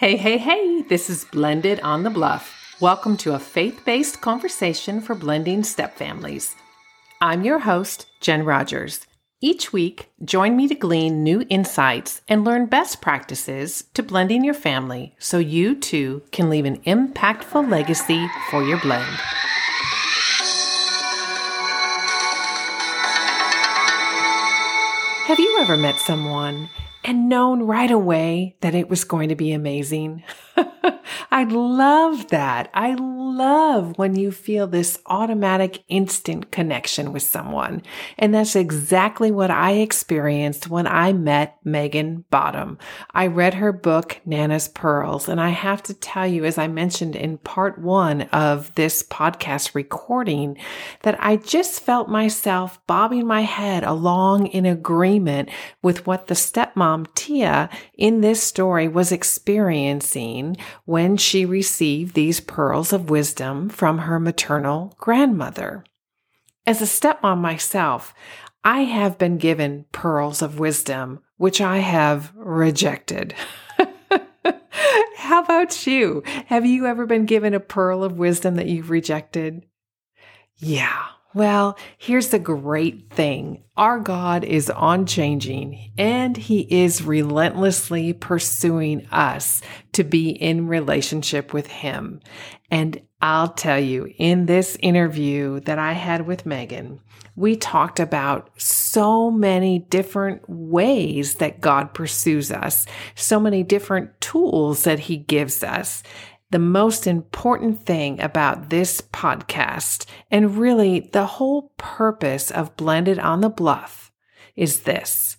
Hey, hey, hey, this is Blended on the Bluff. Welcome to a faith based conversation for blending step families. I'm your host, Jen Rogers. Each week, join me to glean new insights and learn best practices to blending your family so you too can leave an impactful legacy for your blend. Have you ever met someone and known right away that it was going to be amazing. I love that. I love when you feel this automatic instant connection with someone. And that's exactly what I experienced when I met Megan Bottom. I read her book, Nana's Pearls. And I have to tell you, as I mentioned in part one of this podcast recording, that I just felt myself bobbing my head along in agreement with what the stepmom Tia in this story was experiencing when she received these pearls of wisdom from her maternal grandmother. As a stepmom myself, I have been given pearls of wisdom, which I have rejected. How about you? Have you ever been given a pearl of wisdom that you've rejected? Yeah, well, here's the great thing. Our God is unchanging and he is relentlessly pursuing us to be in relationship with him. And I'll tell you, in this interview that I had with Megan, we talked about so many different ways that God pursues us, so many different tools that he gives us the most important thing about this podcast and really the whole purpose of Blended on the Bluff is this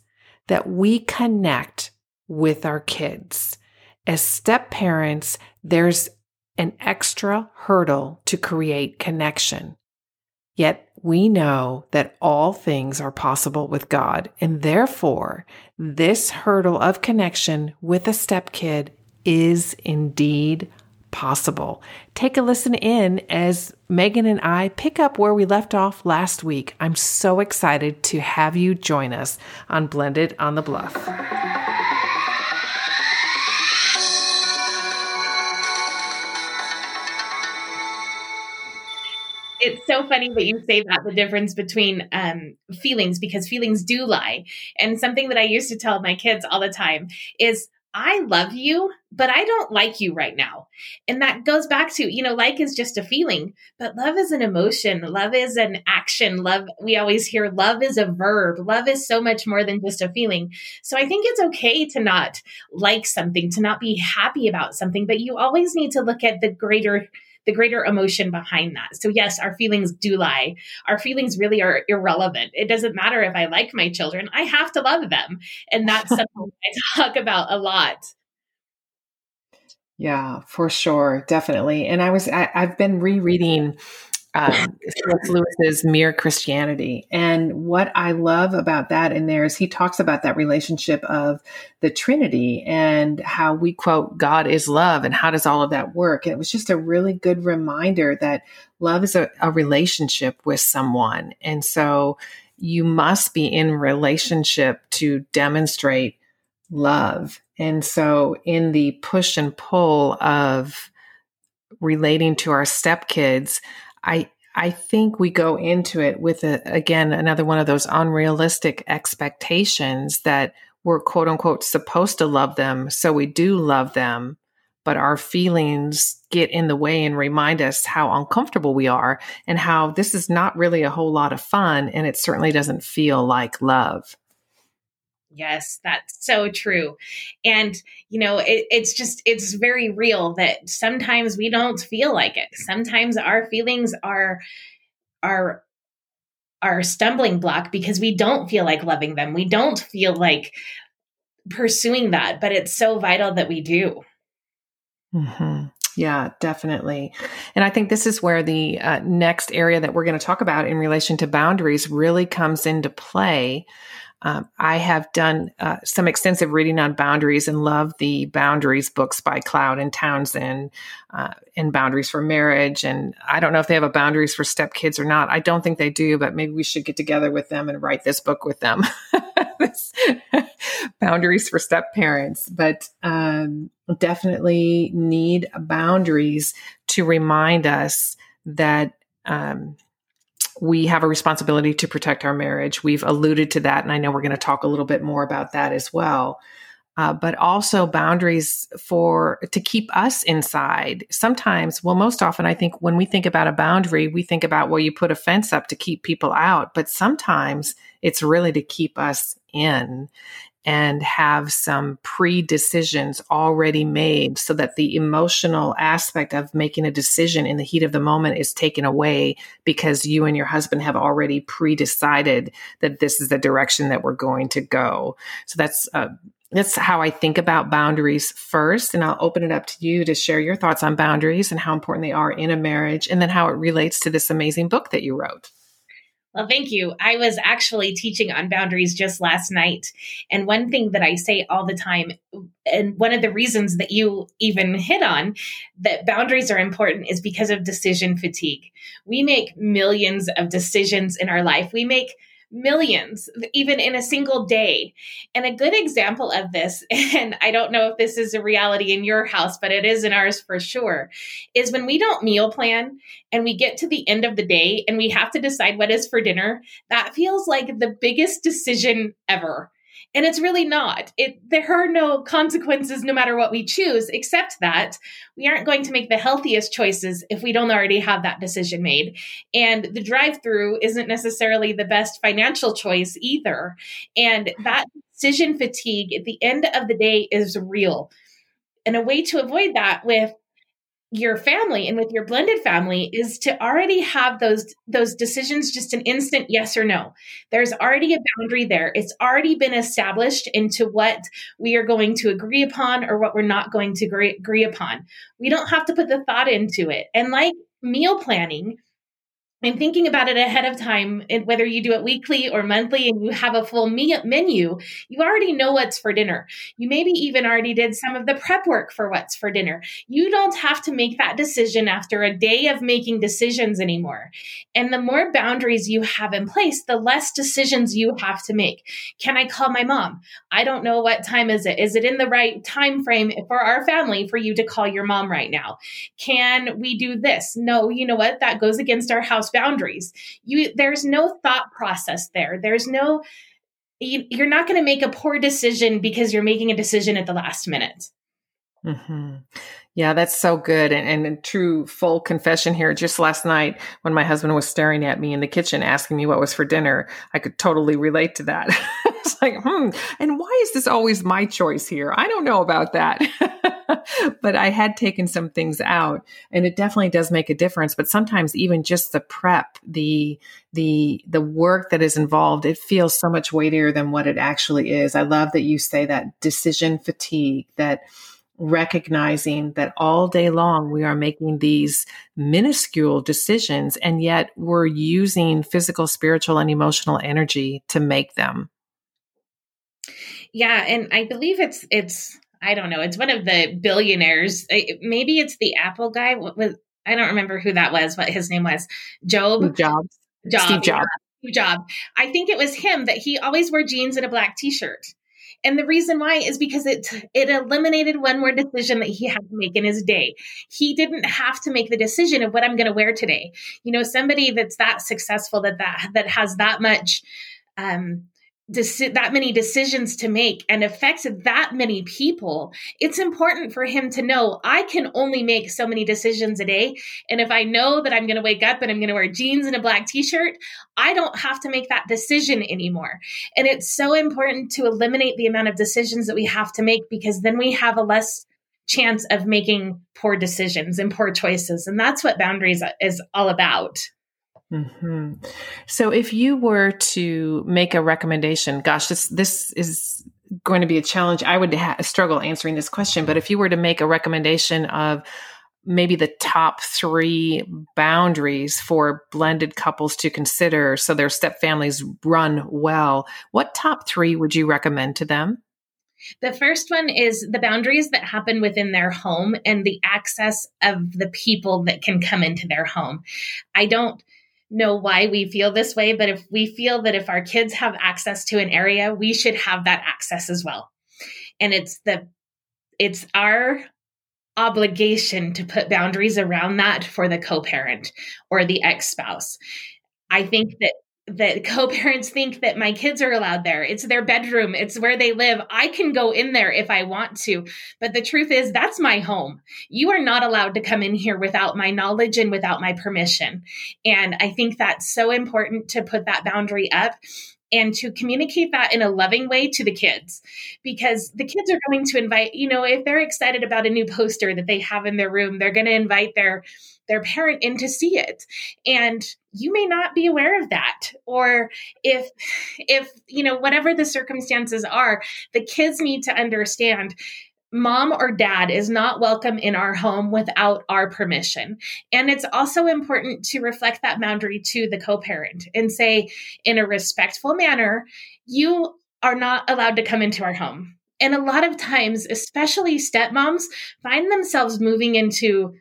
that we connect with our kids. As step parents, there's an extra hurdle to create connection. Yet we know that all things are possible with God, and therefore, this hurdle of connection with a step kid is indeed possible. Take a listen in as Megan and I pick up where we left off last week. I'm so excited to have you join us on Blended on the Bluff. it's so funny that you say that the difference between um, feelings because feelings do lie and something that i used to tell my kids all the time is I love you, but I don't like you right now. And that goes back to, you know, like is just a feeling, but love is an emotion. Love is an action. Love, we always hear love is a verb. Love is so much more than just a feeling. So I think it's okay to not like something, to not be happy about something, but you always need to look at the greater the greater emotion behind that. So, yes, our feelings do lie. Our feelings really are irrelevant. It doesn't matter if I like my children, I have to love them. And that's something I talk about a lot. Yeah, for sure. Definitely. And I was, I, have been rereading um. Lewis's Mere Christianity. And what I love about that in there is he talks about that relationship of the Trinity and how we quote, God is love, and how does all of that work? And it was just a really good reminder that love is a, a relationship with someone. And so you must be in relationship to demonstrate love. And so in the push and pull of relating to our stepkids, I I think we go into it with a, again another one of those unrealistic expectations that we're quote unquote supposed to love them, so we do love them, but our feelings get in the way and remind us how uncomfortable we are and how this is not really a whole lot of fun and it certainly doesn't feel like love. Yes, that's so true. And, you know, it, it's just, it's very real that sometimes we don't feel like it. Sometimes our feelings are, are, our stumbling block because we don't feel like loving them. We don't feel like pursuing that, but it's so vital that we do. Mm-hmm. Yeah, definitely. And I think this is where the uh, next area that we're going to talk about in relation to boundaries really comes into play um, I have done uh, some extensive reading on boundaries and love the boundaries books by Cloud and Townsend uh, and boundaries for marriage. And I don't know if they have a boundaries for stepkids or not. I don't think they do, but maybe we should get together with them and write this book with them. boundaries for step parents, but um, definitely need boundaries to remind us that um, we have a responsibility to protect our marriage. We've alluded to that, and I know we're going to talk a little bit more about that as well. Uh, but also boundaries for to keep us inside. Sometimes, well, most often, I think when we think about a boundary, we think about well, you put a fence up to keep people out. But sometimes it's really to keep us in and have some pre decisions already made so that the emotional aspect of making a decision in the heat of the moment is taken away because you and your husband have already pre decided that this is the direction that we're going to go. So that's, uh, that's how I think about boundaries first. And I'll open it up to you to share your thoughts on boundaries and how important they are in a marriage, and then how it relates to this amazing book that you wrote. Well, thank you. I was actually teaching on boundaries just last night. And one thing that I say all the time, and one of the reasons that you even hit on that boundaries are important is because of decision fatigue. We make millions of decisions in our life. We make millions, even in a single day. And a good example of this, and I don't know if this is a reality in your house, but it is in ours for sure, is when we don't meal plan and we get to the end of the day and we have to decide what is for dinner, that feels like the biggest decision ever. And it's really not. It there are no consequences no matter what we choose, except that we aren't going to make the healthiest choices if we don't already have that decision made. And the drive-through isn't necessarily the best financial choice either. And that decision fatigue at the end of the day is real. And a way to avoid that with your family and with your blended family is to already have those those decisions just an instant yes or no. There's already a boundary there. It's already been established into what we are going to agree upon or what we're not going to agree, agree upon. We don't have to put the thought into it. And like meal planning and thinking about it ahead of time, eh, whether you do it weekly or monthly and you have a full menu, you already know what's for dinner. You maybe even already did some of the prep work for what's for dinner. You don't have to make that decision after a day of making decisions anymore. And the more boundaries you have in place, the less decisions you have to make. Can I call my mom? I don't know what time is it. Is it in the right time frame for our family for you to call your mom right now? Can we do this? No, you know what? That goes against our house boundaries. You there's no thought process there. There's no you, are not going to make a poor decision because you're making a decision at the last minute. Mm-hmm. Yeah, that's so good. And, and true full confession here, just last night when my husband was staring at me in the kitchen asking me what was for dinner, I could totally relate to that. it's like, hmm, and why is this always my choice here? I don't know about that. but I had taken some things out and it definitely does make a difference. But sometimes even just the prep, the the the work that is involved, it feels so much weightier than what it actually is. I love that you say that decision fatigue, that recognizing that all day long we are making these minuscule decisions and yet we're using physical, spiritual, and emotional energy to make them. Yeah, and I believe it's it's I don't know. It's one of the billionaires. Maybe it's the Apple guy. What was I don't remember who that was. What his name was? Job Jobs. Job. Steve Jobs. Steve Jobs. I think it was him that he always wore jeans and a black T-shirt. And the reason why is because it it eliminated one more decision that he had to make in his day. He didn't have to make the decision of what I'm going to wear today. You know, somebody that's that successful that that that has that much um deci- that many decisions to make and affects that many people, it's important for him to know I can only make so many decisions a day. And if I know that I'm going to wake up and I'm going to wear jeans and a black t shirt, I don't have to make that decision anymore. And it's so important to eliminate the amount of decisions that we have to make because then we have a less chance of making poor decisions and poor choices. And that's what boundaries is all about. Mm-hmm. So, if you were to make a recommendation, gosh, this this is going to be a challenge. I would ha- struggle answering this question, but if you were to make a recommendation of maybe the top three boundaries for blended couples to consider so their step families run well, what top three would you recommend to them? The first one is the boundaries that happen within their home and the access of the people that can come into their home. I don't know why we feel this way, but if we feel that if our kids have access to an area, we should have that access as well. And it's the it's our obligation to put boundaries around that for the co-parent or the ex-spouse. I think that that co-parents think that my kids are allowed there. It's their bedroom, it's where they live. I can go in there if I want to. But the truth is that's my home. You are not allowed to come in here without my knowledge and without my permission. And I think that's so important to put that boundary up and to communicate that in a loving way to the kids because the kids are going to invite you know if they're excited about a new poster that they have in their room they're going to invite their their parent in to see it and you may not be aware of that or if if you know whatever the circumstances are the kids need to understand mom or dad is not welcome in our home without our permission. And it's also important to reflect that boundary to the co parent and say, in a respectful manner, you are not allowed to come into our home. And a lot of times, especially stepmoms, find themselves moving into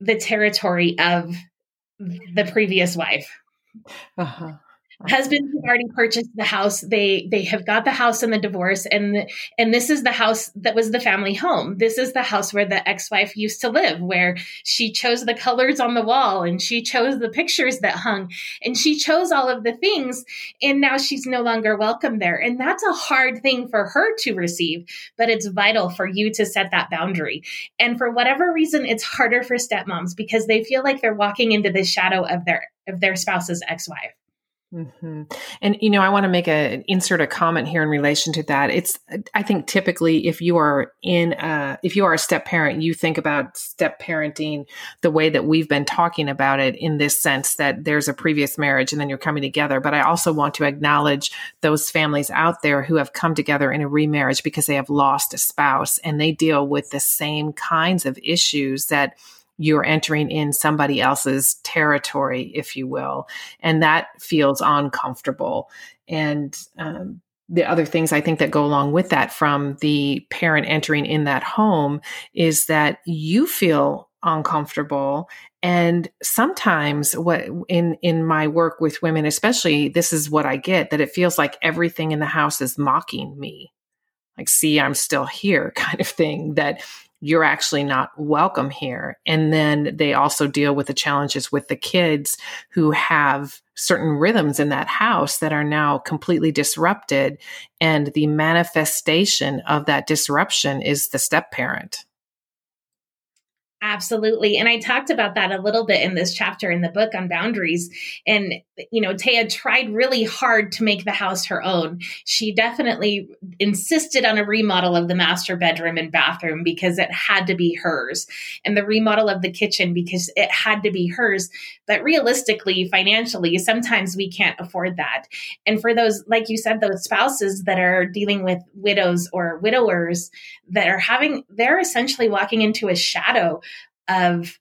the territory of the previous wife. Uh-huh husbands have already purchased the house they they have got the house in the divorce and and this is the house that was the family home. This is the house where the ex-wife used to live where she chose the colors on the wall and she chose the pictures that hung and she chose all of the things and now she's no longer welcome there. And that's a hard thing for her to receive but it's vital for you to set that boundary. And for whatever reason it's harder for stepmoms because they feel like they're walking into the shadow of their of their spouse's ex-wife Mm-hmm. And you know, I want to make a insert a comment here in relation to that. It's I think typically if you are in a, if you are a step parent, you think about step parenting the way that we've been talking about it in this sense that there's a previous marriage and then you're coming together. But I also want to acknowledge those families out there who have come together in a remarriage because they have lost a spouse and they deal with the same kinds of issues that you're entering in somebody else's territory, if you will. And that feels uncomfortable. And um, the other things I think that go along with that from the parent entering in that home is that you feel uncomfortable and sometimes what in in my work with women especially this is what i get that it feels like everything in the house is mocking me like see i'm still here kind of thing that you're actually not welcome here. And then they also deal with the challenges with the kids who have certain rhythms in that house that are now completely disrupted. And the manifestation of that disruption is the step parent. Absolutely. And I talked about that a little bit in this chapter in the book on boundaries. And, you know, Taya tried really hard to make the house her own. She definitely insisted on a remodel of the master bedroom and bathroom because it had to be hers, and the remodel of the kitchen because it had to be hers. But realistically, financially, sometimes we can't afford that. And for those, like you said, those spouses that are dealing with widows or widowers that are having, they're essentially walking into a shadow of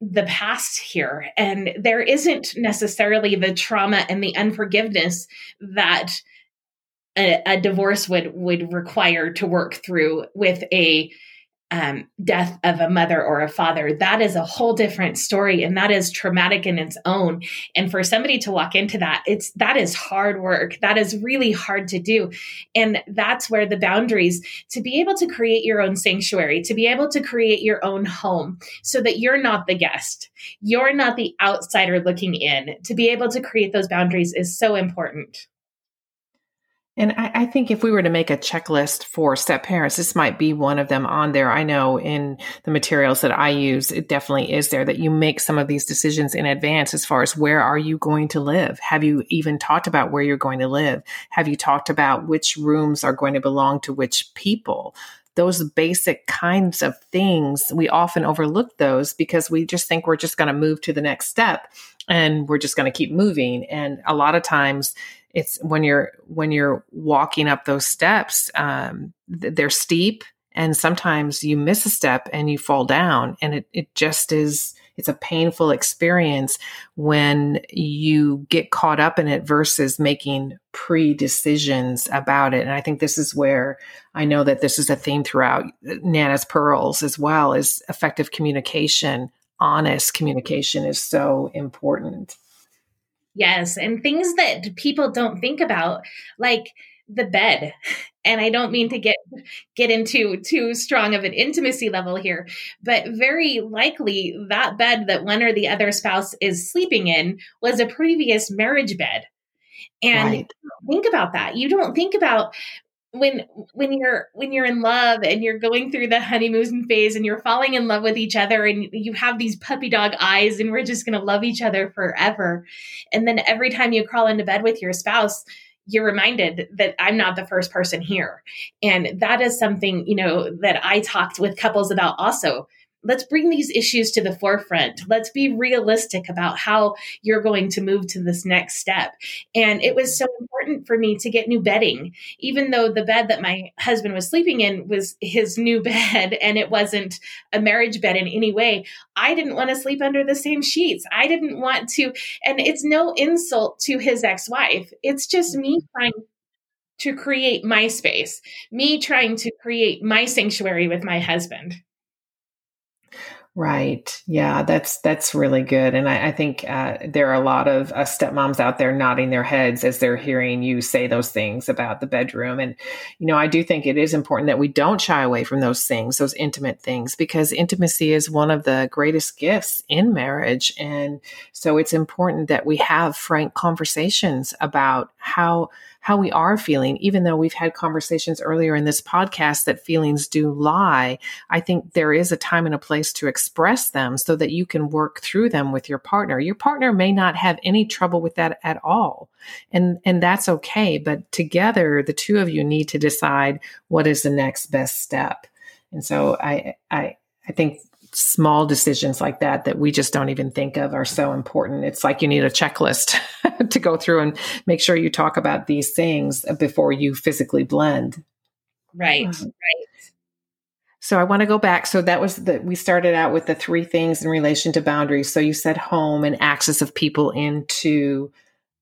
the past here. And there isn't necessarily the trauma and the unforgiveness that a, a, divorce would would require to work through with a um, death of a mother or a father, that is a whole different story, and that is traumatic in its own. And for somebody to walk into that, it's that is hard work. That is really hard to do, and that's where the boundaries to be able to create your own sanctuary, to be able to create your own home, so that you're not the guest, you're not the outsider looking in. To be able to create those boundaries is so important. And I, I, think if we were to make a checklist for step parents, this might be one of them on there. I know in the materials that I use, it definitely is there that you make some of these decisions in advance as far as where are you going to live? Have you even talked about where you're going to live? Have you talked about which rooms are going to belong to which people? Those basic kinds of things, we often overlook those because we just think we're just going to move to the next step and we're just going to keep moving. And a lot of times, it's when you're when you're walking up those steps um, they're steep and sometimes you miss a step and you fall down and it, it just is it's a painful experience when you get caught up in it versus making pre-decisions about it and i think this is where i know that this is a theme throughout nana's pearls as well as effective communication honest communication is so important Yes. And things that people don't think about, like the bed. And I don't mean to get get into too strong of an intimacy level here, but very likely that bed that one or the other spouse is sleeping in was a previous marriage bed. And right. think about that. You don't think about when when you're when you're in love and you're going through the honeymoon phase and you're falling in love with each other and you have these puppy dog eyes and we're just going to love each other forever and then every time you crawl into bed with your spouse you're reminded that I'm not the first person here. And that is something you know that I talked with couples about also let's bring these issues to the forefront. Let's be realistic about how you're going to move to this next step. And it was so important for me to get new bedding, even though the bed that my husband was sleeping in was his new bed and it wasn't a marriage bed in any way. I didn't want to sleep under the same sheets. I didn't want to, and it's no insult to his ex wife. It's just me trying to create my space, me trying to create my sanctuary with my husband. Right. Yeah, that's that's really good, and I, I think uh, there are a lot of uh, stepmoms out there nodding their heads as they're hearing you say those things about the bedroom. And you know, I do think it is important that we don't shy away from those things, those intimate things, because intimacy is one of the greatest gifts in marriage, and so it's important that we have frank conversations about how how we are feeling, even though we've had conversations earlier in this podcast that feelings do lie. I think there is a time and a place to express them so that you can work through them with your partner. Your partner may not have any trouble with that at all. And, and that's okay. But together, the two of you need to decide what is the next best step. And so I, I, I think small decisions like that that we just don't even think of are so important. It's like you need a checklist to go through and make sure you talk about these things before you physically blend. Right. Um, right. So I want to go back. So that was that we started out with the three things in relation to boundaries. So you said home and access of people into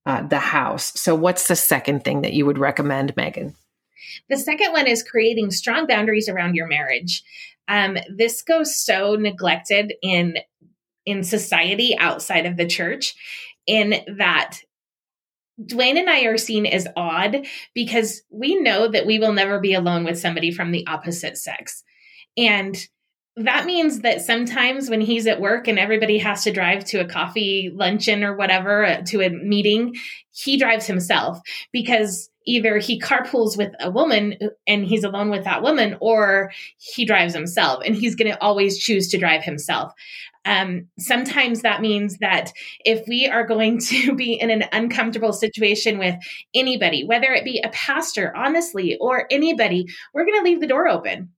uh, the house. So what's the second thing that you would recommend, Megan? The second one is creating strong boundaries around your marriage. Um, this goes so neglected in in society outside of the church, in that Dwayne and I are seen as odd because we know that we will never be alone with somebody from the opposite sex. And that means that sometimes when he's at work and everybody has to drive to a coffee luncheon or whatever uh, to a meeting, he drives himself because either he carpools with a woman and he's alone with that woman or he drives himself and he's going to always choose to drive himself. Um, sometimes that means that if we are going to be in an uncomfortable situation with anybody, whether it be a pastor, honestly, or anybody, we're going to leave the door open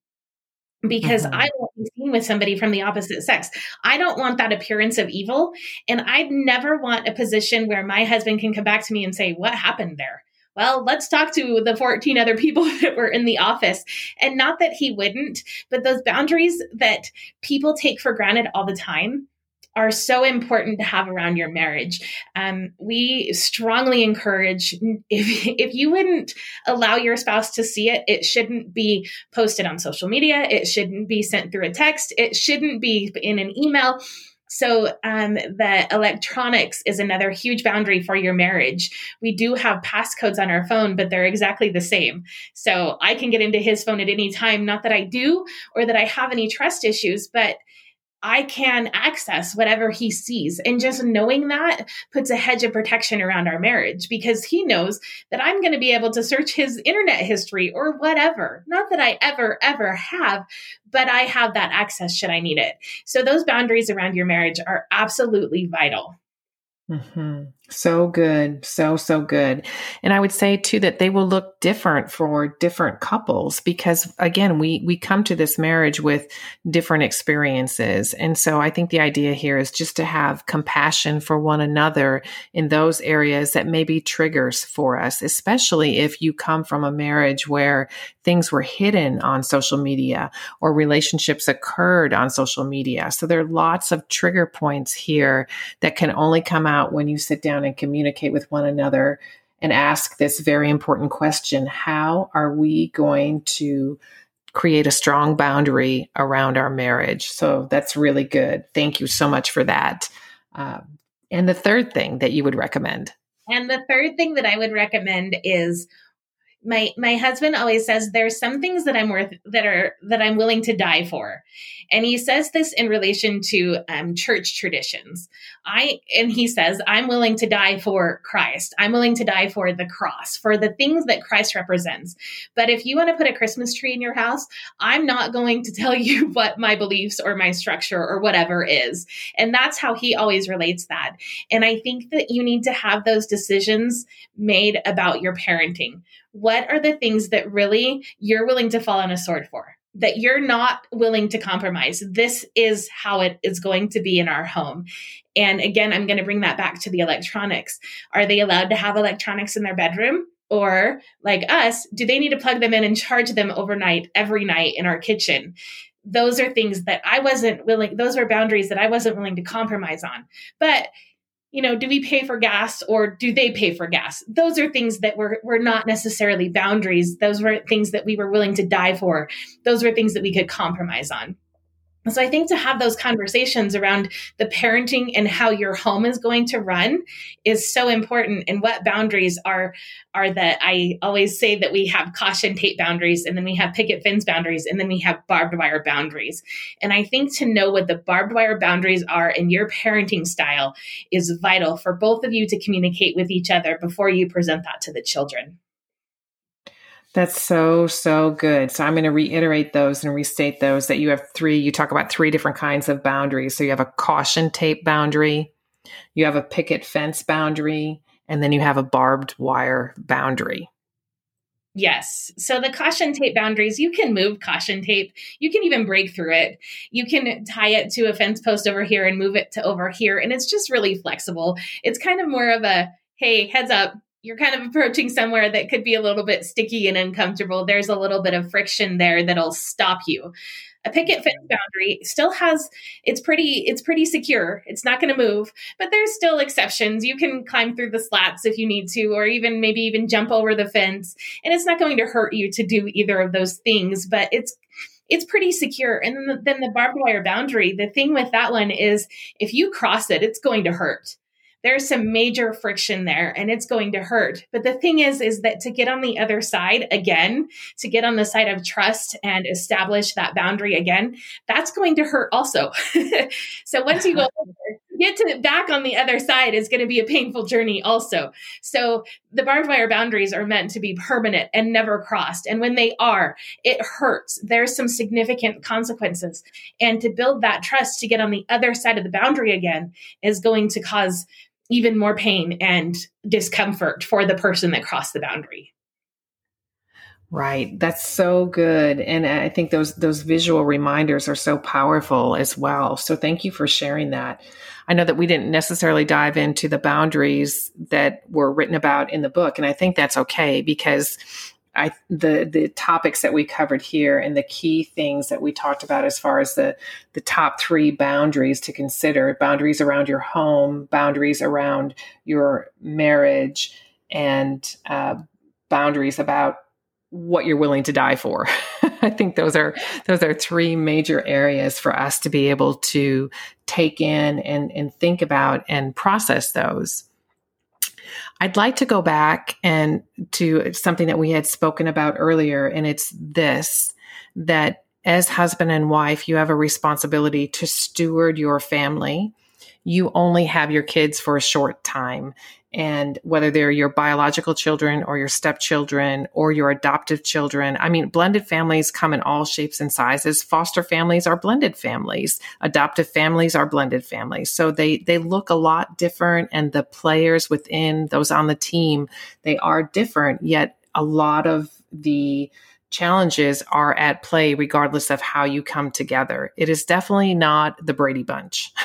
because mm-hmm. I won't be seen with somebody from the opposite sex. I don't want that appearance of evil. And I'd never want a position where my husband can come back to me and say, What happened there? Well, let's talk to the 14 other people that were in the office. And not that he wouldn't, but those boundaries that people take for granted all the time are so important to have around your marriage. Um, we strongly encourage if if you wouldn't allow your spouse to see it, it shouldn't be posted on social media. It shouldn't be sent through a text. It shouldn't be in an email. So, um, the electronics is another huge boundary for your marriage. We do have passcodes on our phone, but they're exactly the same. So, I can get into his phone at any time. Not that I do or that I have any trust issues, but I can access whatever he sees. And just knowing that puts a hedge of protection around our marriage because he knows that I'm going to be able to search his internet history or whatever. Not that I ever, ever have, but I have that access should I need it. So those boundaries around your marriage are absolutely vital. Mm-hmm. So good. So, so good. And I would say too that they will look different for different couples because again, we, we come to this marriage with different experiences. And so I think the idea here is just to have compassion for one another in those areas that may be triggers for us, especially if you come from a marriage where things were hidden on social media or relationships occurred on social media. So there are lots of trigger points here that can only come out when you sit down down and communicate with one another and ask this very important question How are we going to create a strong boundary around our marriage? So that's really good. Thank you so much for that. Uh, And the third thing that you would recommend? And the third thing that I would recommend is my my husband always says there's some things that I'm worth that are that I'm willing to die for, and he says this in relation to um, church traditions. I and he says I'm willing to die for Christ. I'm willing to die for the cross for the things that Christ represents. But if you want to put a Christmas tree in your house, I'm not going to tell you what my beliefs or my structure or whatever is. And that's how he always relates that. And I think that you need to have those decisions made about your parenting what are the things that really you're willing to fall on a sword for? That you're not willing to compromise. This is how it is going to be in our home. And again, I'm going to bring that back to the electronics. Are they allowed to have electronics in their bedroom? Or, like us, do they need to plug them in and charge them overnight, every night in our kitchen? Those are things that I wasn't willing, those were boundaries that I wasn't willing to compromise on. But you know, do we pay for gas or do they pay for gas? Those are things that were, were not necessarily boundaries. Those were things that we were willing to die for. Those were things that we could compromise on. So I think to have those conversations around the parenting and how your home is going to run is so important and what boundaries are are that I always say that we have caution tape boundaries and then we have picket fence boundaries and then we have barbed wire boundaries. And I think to know what the barbed wire boundaries are in your parenting style is vital for both of you to communicate with each other before you present that to the children. That's so, so good. So I'm going to reiterate those and restate those that you have three, you talk about three different kinds of boundaries. So you have a caution tape boundary, you have a picket fence boundary, and then you have a barbed wire boundary. Yes. So the caution tape boundaries, you can move caution tape. You can even break through it. You can tie it to a fence post over here and move it to over here. And it's just really flexible. It's kind of more of a, hey, heads up, you're kind of approaching somewhere that could be a little bit sticky and uncomfortable, there's a little bit of friction there that'll stop you. A picket fence boundary still has it's pretty it's pretty secure. It's not going to move, but there's still exceptions. You can climb through the slats if you need to or even maybe even jump over the fence and it's not going to hurt you to do either of those things, but it's it's pretty secure. And then the, then the barbed wire boundary, the thing with that one is if you cross it, it's going to hurt there's some major friction there and it's going to hurt. But the thing is, is that to get on the other side again, to get on the side of trust and establish that boundary again, that's going to hurt also. so once you go get to back on the other side is going to be a painful journey also. So the barbed wire boundaries are meant to be permanent and never crossed. And when they are, it hurts. There's some significant consequences. And to build that trust to get on the other side of the boundary again is going to cause even more pain and discomfort for the person that crossed the boundary. Right. That's so good. And I think those those visual reminders are so powerful as well. So thank you for sharing that. I know that we didn't necessarily dive into the boundaries that were written about in the book and I think that's okay because I the the topics that we covered here and the key things that we talked about as far as the the top three boundaries to consider boundaries around your home, boundaries around your marriage, and uh, boundaries about what you're willing to die for. I think those are those are three major areas for us to be able to take in and and think about and process those. I'd like to go back and to something that we had spoken about earlier, and it's this that as husband and wife, you have a responsibility to steward your family. You only have your kids for a short time and whether they're your biological children or your stepchildren or your adoptive children. I mean, blended families come in all shapes and sizes. Foster families are blended families. Adoptive families are blended families. So they, they look a lot different and the players within those on the team, they are different, yet a lot of the challenges are at play regardless of how you come together. It is definitely not the Brady Bunch.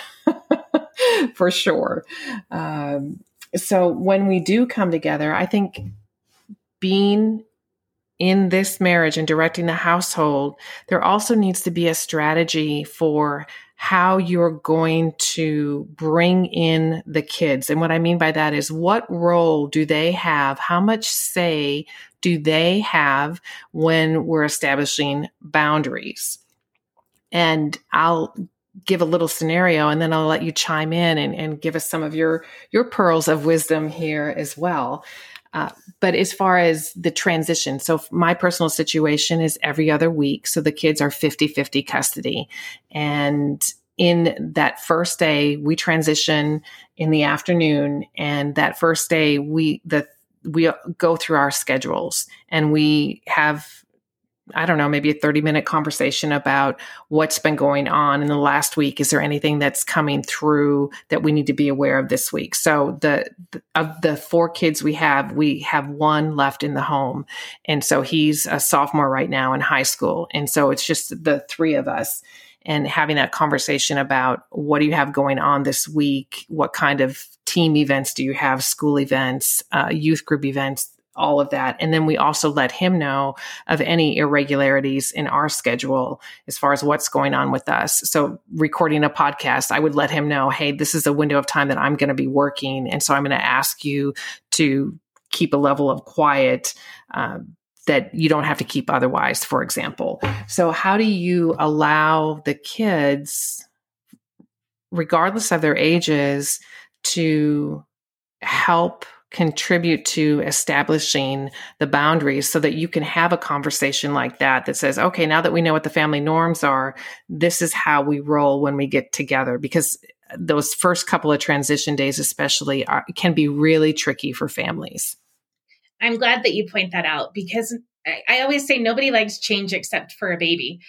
for sure. Um, so when we do come together, I think being in this marriage and directing the household, there also needs to be a strategy for how you're going to bring in the kids. And what I mean by that is what role do they have? How much say do they have when we're establishing boundaries? And I'll give a little scenario and then I'll let you chime in and, and give us some of your your pearls of wisdom here as well. Uh, but as far as the transition, so my personal situation is every other week. So the kids are 50 50 custody. And in that first day, we transition in the afternoon. And that first day, we, the, we go through our schedules and we have I don't know, maybe a 30 minute conversation about what's been going on in the last week. Is there anything that's coming through that we need to be aware of this week? So the, of the four kids we have, we have one left in the home. And so he's a sophomore right now in high school. And so it's just the three of us and having that conversation about what do you have going on this week? What kind of team events do you have? School events, uh, youth group events, all of that. And then we also let him know of any irregularities in our schedule as far as what's going on with us. So, recording a podcast, I would let him know, hey, this is a window of time that I'm going to be working. And so I'm going to ask you to keep a level of quiet. Um, that you don't have to keep otherwise, for example. So, how do you allow the kids, regardless of their ages, to help contribute to establishing the boundaries so that you can have a conversation like that that says okay now that we know what the family norms are this is how we roll when we get together because those first couple of transition days especially are, can be really tricky for families i'm glad that you point that out because I, I always say nobody likes change except for a baby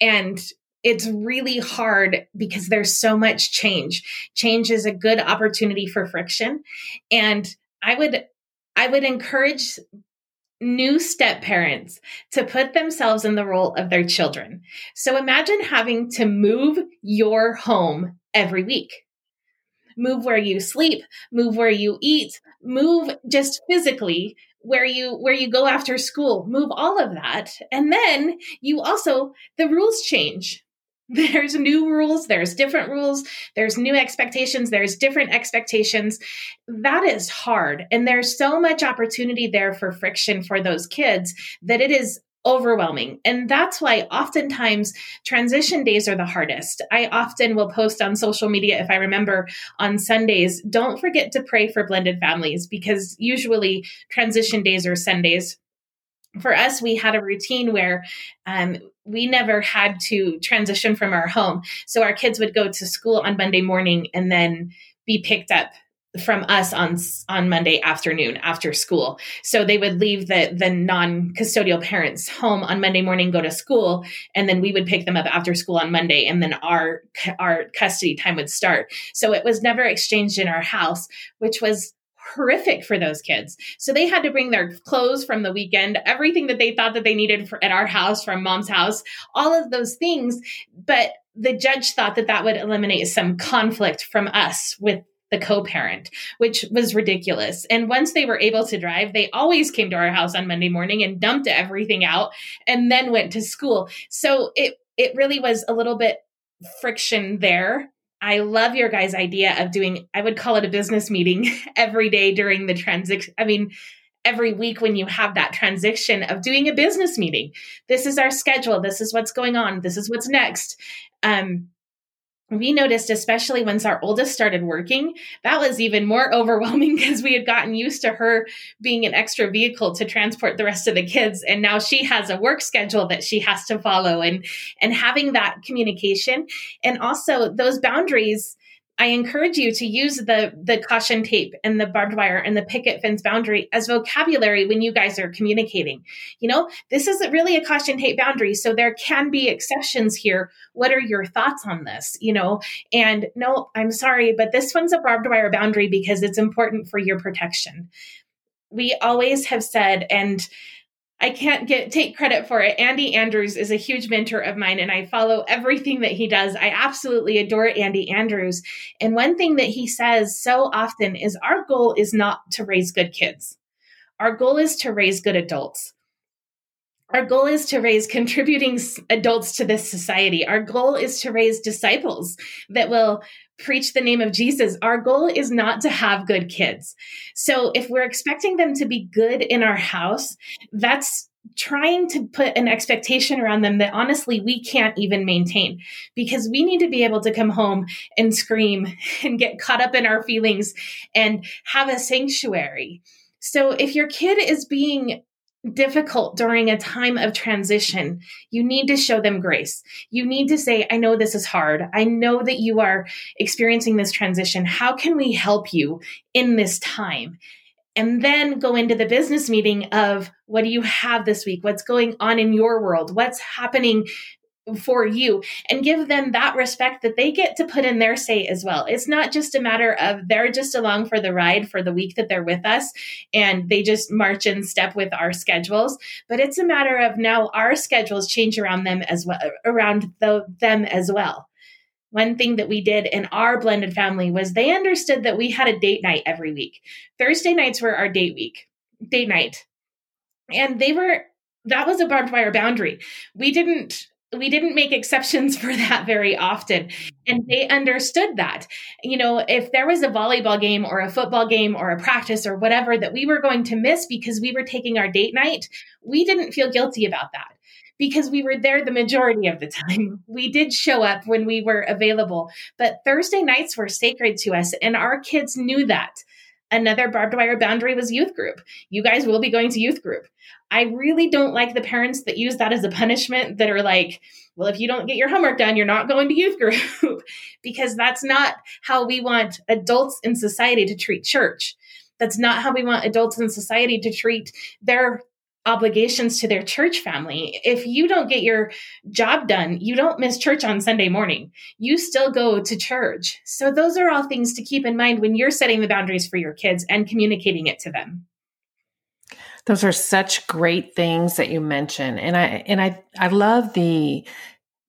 and it's really hard because there's so much change. Change is a good opportunity for friction. And I would I would encourage new step parents to put themselves in the role of their children. So imagine having to move your home every week. Move where you sleep, move where you eat, move just physically where you where you go after school, move all of that. And then you also the rules change there's new rules, there's different rules, there's new expectations, there's different expectations. That is hard. And there's so much opportunity there for friction for those kids that it is overwhelming. And that's why oftentimes transition days are the hardest. I often will post on social media, if I remember on Sundays, don't forget to pray for blended families because usually transition days are Sundays for us, we had a routine where um, we never had to transition from our home. So our kids would go to school on Monday morning and then be picked up from us on on Monday afternoon after school. So they would leave the the non-custodial parents home on Monday morning go to school and then we would pick them up after school on Monday and then our our custody time would start. So it was never exchanged in our house, which was horrific for those kids. So they had to bring their clothes from the weekend, everything that they thought that they needed for, at our house from mom's house, all of those things. But the judge thought that that would eliminate some conflict from us with the co-parent, which was ridiculous. And once they were able to drive, they always came to our house on Monday morning and dumped everything out and then went to school. So it it really was a little bit friction there I love your guys' idea of doing, I would call it a business meeting every day during the transition. I mean, every week when you have that transition of doing a business meeting. This is our schedule. This is what's going on. This is what's next. Um, we noticed, especially once our oldest started working, that was even more overwhelming because we had gotten used to her being an extra vehicle to transport the rest of the kids. And now she has a work schedule that she has to follow and, and having that communication and also those boundaries I encourage you to use the the caution tape and the barbed wire and the picket fence boundary as vocabulary when you guys are communicating. You know, this isn't really a caution tape boundary, so there can be exceptions here. What are your thoughts on this? You know, and no, I'm sorry, but this one's a barbed wire boundary because it's important for your protection. We always have said, and I can't get take credit for it. Andy Andrews is a huge mentor of mine and I follow everything that he does. I absolutely adore Andy Andrews. And one thing that he says so often is our goal is not to raise good kids. Our goal is to raise good adults. Our goal is to raise contributing adults to this society. Our goal is to raise disciples that will preach the name of Jesus. Our goal is not to have good kids. So if we're expecting them to be good in our house, that's trying to put an expectation around them that honestly we can't even maintain because we need to be able to come home and scream and get caught up in our feelings and have a sanctuary. So if your kid is being difficult during a time of transition, you need to show them grace. You need to say, I know this is hard. I know that you are experiencing this transition. How can we help you in this time? And then go into the business meeting of what do you have this week? What's going on in your world? What's happening for you and give them that respect that they get to put in their say as well. It's not just a matter of they're just along for the ride for the week that they're with us and they just march in step with our schedules, but it's a matter of now our schedules change around them as well around the, them as well. One thing that we did in our blended family was they understood that we had a date night every week. Thursday nights were our date week, date night. And they were that was a barbed wire boundary. We didn't we didn't make exceptions for that very often. And they understood that. You know, if there was a volleyball game or a football game or a practice or whatever that we were going to miss because we were taking our date night, we didn't feel guilty about that because we were there the majority of the time. We did show up when we were available, but Thursday nights were sacred to us, and our kids knew that. Another barbed wire boundary was youth group. You guys will be going to youth group. I really don't like the parents that use that as a punishment that are like, well, if you don't get your homework done, you're not going to youth group, because that's not how we want adults in society to treat church. That's not how we want adults in society to treat their obligations to their church family. If you don't get your job done, you don't miss church on Sunday morning. You still go to church. So those are all things to keep in mind when you're setting the boundaries for your kids and communicating it to them. Those are such great things that you mention. And I and I I love the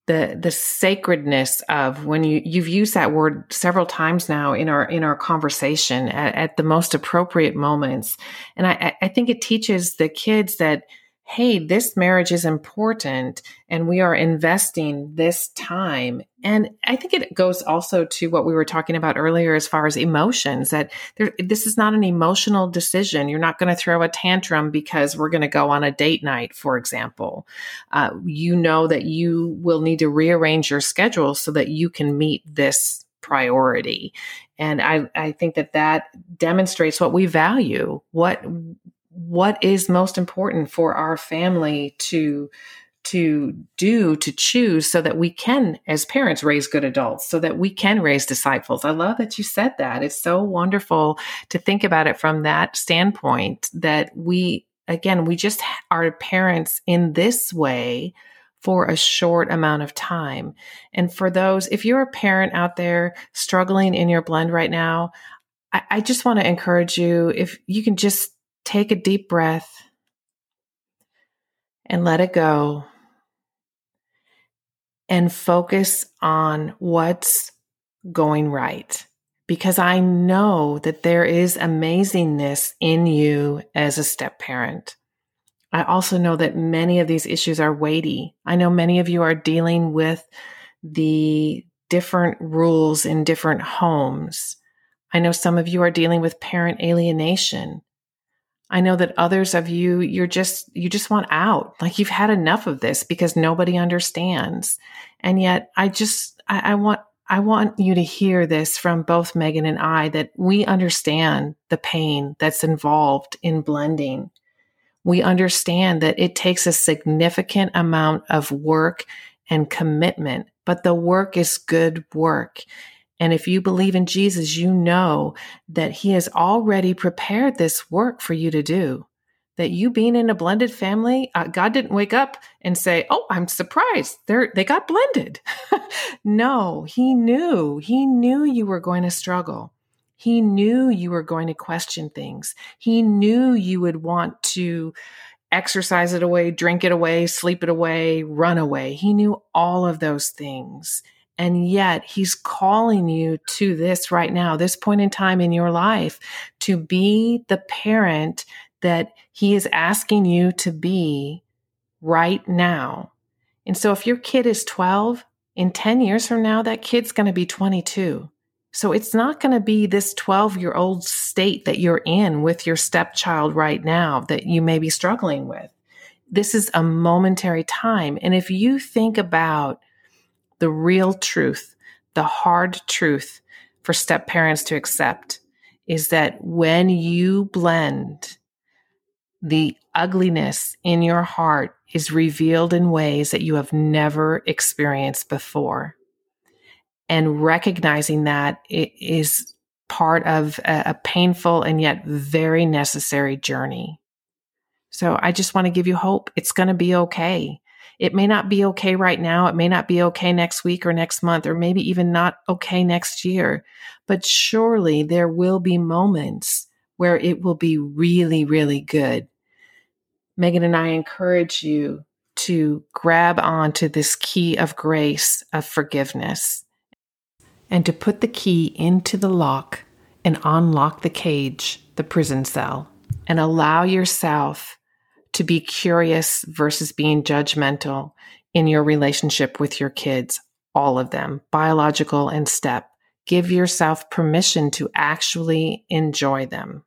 the the sacredness of when you you've used that word several times now in our in our conversation at, at the most appropriate moments. And I, I think it teaches the kids that hey, this marriage is important and we are investing this time. And I think it goes also to what we were talking about earlier as far as emotions that there, this is not an emotional decision. You're not going to throw a tantrum because we're going to go on a date night, for example. Uh, you know that you will need to rearrange your schedule so that you can meet this priority. And I, I think that that demonstrates what we value, what what is most important for our family to to do to choose so that we can as parents raise good adults so that we can raise disciples. I love that you said that. It's so wonderful to think about it from that standpoint that we again we just are parents in this way for a short amount of time. And for those if you're a parent out there struggling in your blend right now I, I just want to encourage you if you can just take a deep breath and let it go and focus on what's going right. Because I know that there is amazingness in you as a step parent. I also know that many of these issues are weighty. I know many of you are dealing with the different rules in different homes. I know some of you are dealing with parent alienation. I know that others of you, you're just, you just want out. Like you've had enough of this because nobody understands. And yet I just, I, I want, I want you to hear this from both Megan and I that we understand the pain that's involved in blending. We understand that it takes a significant amount of work and commitment, but the work is good work. And if you believe in Jesus, you know that He has already prepared this work for you to do. That you being in a blended family, uh, God didn't wake up and say, "Oh, I'm surprised they they got blended." no, He knew. He knew you were going to struggle. He knew you were going to question things. He knew you would want to exercise it away, drink it away, sleep it away, run away. He knew all of those things. And yet he's calling you to this right now, this point in time in your life to be the parent that he is asking you to be right now. And so if your kid is 12, in 10 years from now, that kid's going to be 22. So it's not going to be this 12 year old state that you're in with your stepchild right now that you may be struggling with. this is a momentary time. And if you think about the real truth, the hard truth for step parents to accept is that when you blend, the ugliness in your heart is revealed in ways that you have never experienced before. And recognizing that is part of a painful and yet very necessary journey. So I just want to give you hope. It's going to be okay. It may not be okay right now. It may not be okay next week or next month, or maybe even not okay next year. But surely there will be moments where it will be really, really good. Megan and I encourage you to grab onto this key of grace, of forgiveness, and to put the key into the lock and unlock the cage, the prison cell, and allow yourself to be curious versus being judgmental in your relationship with your kids, all of them, biological and step. Give yourself permission to actually enjoy them.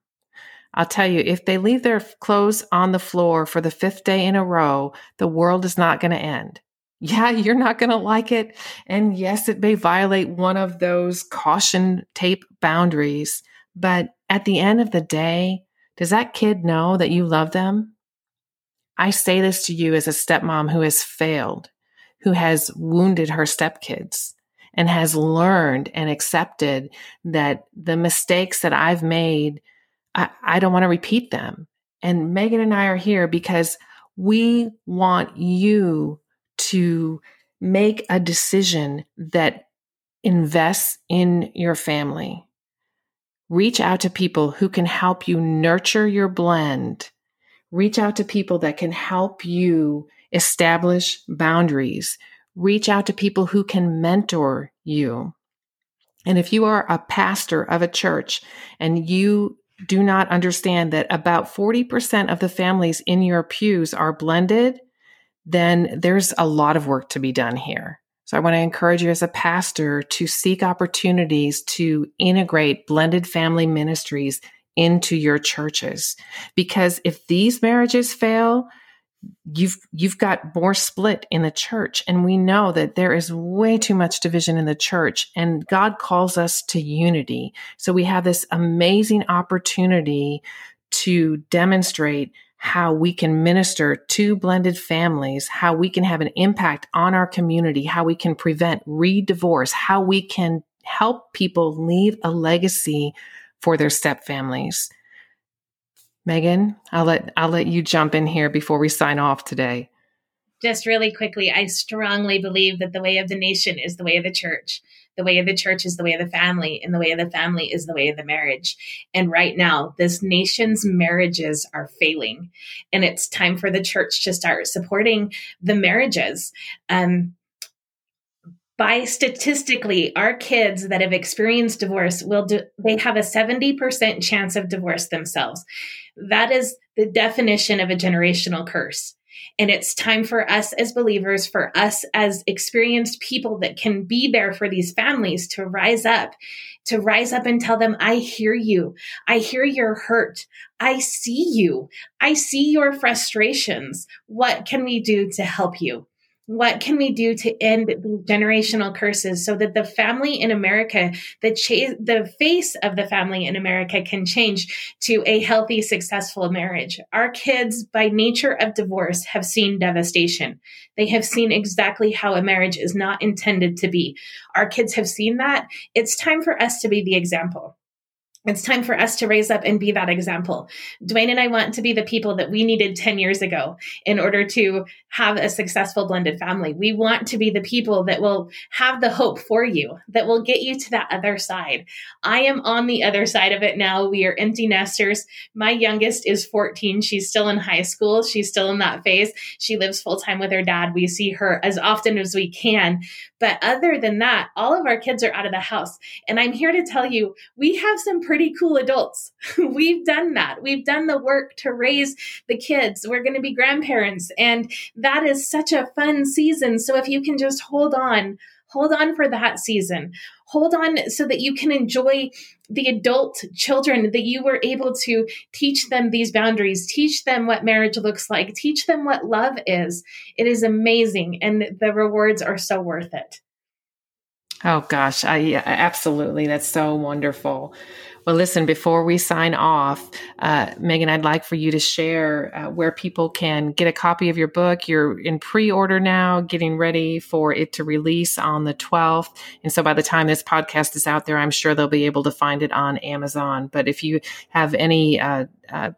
I'll tell you, if they leave their clothes on the floor for the fifth day in a row, the world is not going to end. Yeah, you're not going to like it. And yes, it may violate one of those caution tape boundaries. But at the end of the day, does that kid know that you love them? I say this to you as a stepmom who has failed, who has wounded her stepkids and has learned and accepted that the mistakes that I've made I, I don't want to repeat them. And Megan and I are here because we want you to make a decision that invests in your family. Reach out to people who can help you nurture your blend. Reach out to people that can help you establish boundaries. Reach out to people who can mentor you. And if you are a pastor of a church and you do not understand that about 40% of the families in your pews are blended, then there's a lot of work to be done here. So I want to encourage you as a pastor to seek opportunities to integrate blended family ministries into your churches. Because if these marriages fail, you've you've got more split in the church and we know that there is way too much division in the church and God calls us to unity. So we have this amazing opportunity to demonstrate how we can minister to blended families, how we can have an impact on our community, how we can prevent re-divorce, how we can help people leave a legacy for their step families. Megan, I'll let I'll let you jump in here before we sign off today. Just really quickly, I strongly believe that the way of the nation is the way of the church. The way of the church is the way of the family, and the way of the family is the way of the marriage. And right now, this nation's marriages are failing, and it's time for the church to start supporting the marriages. Um, by statistically our kids that have experienced divorce will do, they have a 70% chance of divorce themselves. That is the definition of a generational curse. And it's time for us as believers for us as experienced people that can be there for these families to rise up to rise up and tell them i hear you. I hear your hurt. I see you. I see your frustrations. What can we do to help you what can we do to end generational curses so that the family in America, the cha- the face of the family in America can change to a healthy, successful marriage? Our kids, by nature of divorce, have seen devastation. They have seen exactly how a marriage is not intended to be. Our kids have seen that. It's time for us to be the example it's time for us to raise up and be that example. Dwayne and I want to be the people that we needed 10 years ago in order to have a successful blended family. We want to be the people that will have the hope for you, that will get you to that other side. I am on the other side of it now. We are empty nesters. My youngest is 14. She's still in high school. She's still in that phase. She lives full time with her dad. We see her as often as we can. But other than that, all of our kids are out of the house. And I'm here to tell you, we have some pretty cool adults. We've done that. We've done the work to raise the kids. We're going to be grandparents. And that is such a fun season. So if you can just hold on, hold on for that season. Hold on so that you can enjoy the adult children that you were able to teach them these boundaries, teach them what marriage looks like, teach them what love is. It is amazing and the rewards are so worth it. Oh gosh, I absolutely. That's so wonderful. Well, listen, before we sign off, uh, Megan, I'd like for you to share uh, where people can get a copy of your book. You're in pre order now, getting ready for it to release on the 12th. And so by the time this podcast is out there, I'm sure they'll be able to find it on Amazon. But if you have any, uh, uh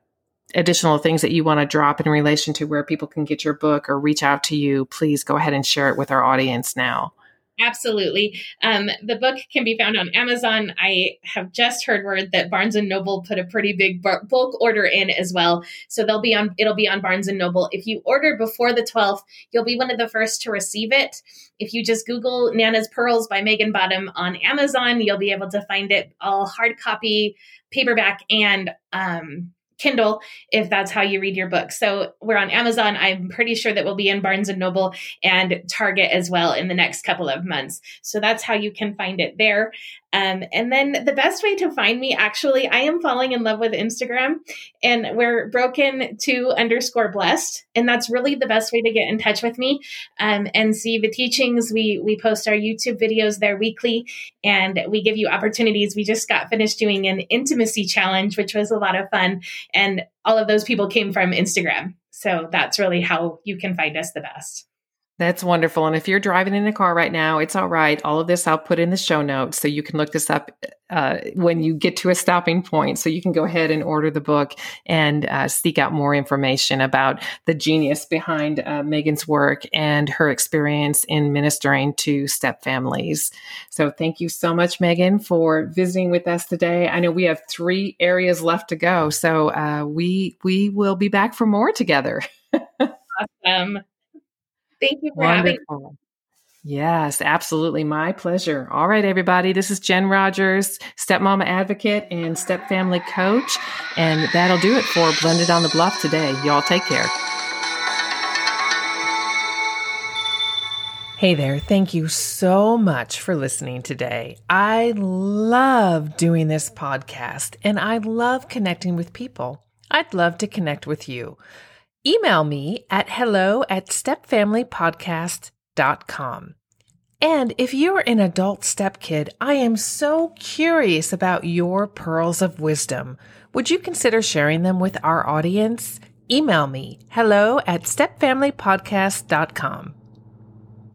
additional things that you want to drop in relation to where people can get your book or reach out to you, please go ahead and share it with our audience now. Absolutely. Um, the book can be found on Amazon. I have just heard word that Barnes and Noble put a pretty big bulk order in as well. So they'll be on, it'll be on Barnes and Noble. If you order before the 12th, you'll be one of the first to receive it. If you just Google Nana's Pearls by Megan Bottom on Amazon, you'll be able to find it all hard copy, paperback, and um, Kindle if that's how you read your book. So we're on Amazon. I'm pretty sure that we'll be in Barnes and Noble and Target as well in the next couple of months. So that's how you can find it there. Um, and then the best way to find me, actually, I am falling in love with Instagram and we're broken to underscore blessed. And that's really the best way to get in touch with me um, and see the teachings. We, we post our YouTube videos there weekly and we give you opportunities. We just got finished doing an intimacy challenge, which was a lot of fun. And all of those people came from Instagram. So that's really how you can find us the best. That's wonderful. And if you're driving in a car right now, it's all right. All of this I'll put in the show notes so you can look this up uh, when you get to a stopping point. So you can go ahead and order the book and uh, seek out more information about the genius behind uh, Megan's work and her experience in ministering to step families. So thank you so much, Megan, for visiting with us today. I know we have three areas left to go, so uh, we we will be back for more together. awesome. Thank you for Wonderful. having me. Yes, absolutely. My pleasure. All right, everybody. This is Jen Rogers, stepmama advocate and stepfamily coach. And that'll do it for Blended on the Bluff today. Y'all take care. Hey there. Thank you so much for listening today. I love doing this podcast and I love connecting with people. I'd love to connect with you. Email me at hello at stepfamilypodcast.com. And if you're an adult stepkid, I am so curious about your pearls of wisdom. Would you consider sharing them with our audience? Email me hello at stepfamilypodcast.com.